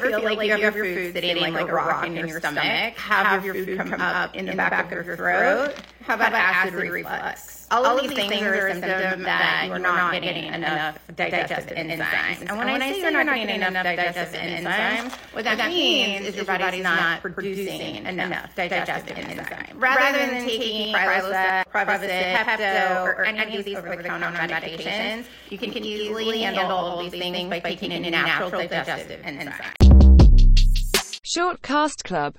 feel like you have your food sitting like a rock in your stomach, have your food come up in the back of your throat, how about acid reflux? All of these things are a symptom that you're not getting enough digestive enzymes. And when I say you're not getting enough digestive enzymes, what that means is your body's not producing enough digestive enzymes. Rather than taking Prilosec, Prevacid, Pepto, or any of these over-the-counter medications, you can easily handle all of these things by taking a natural digestive enzyme. Shortcast Club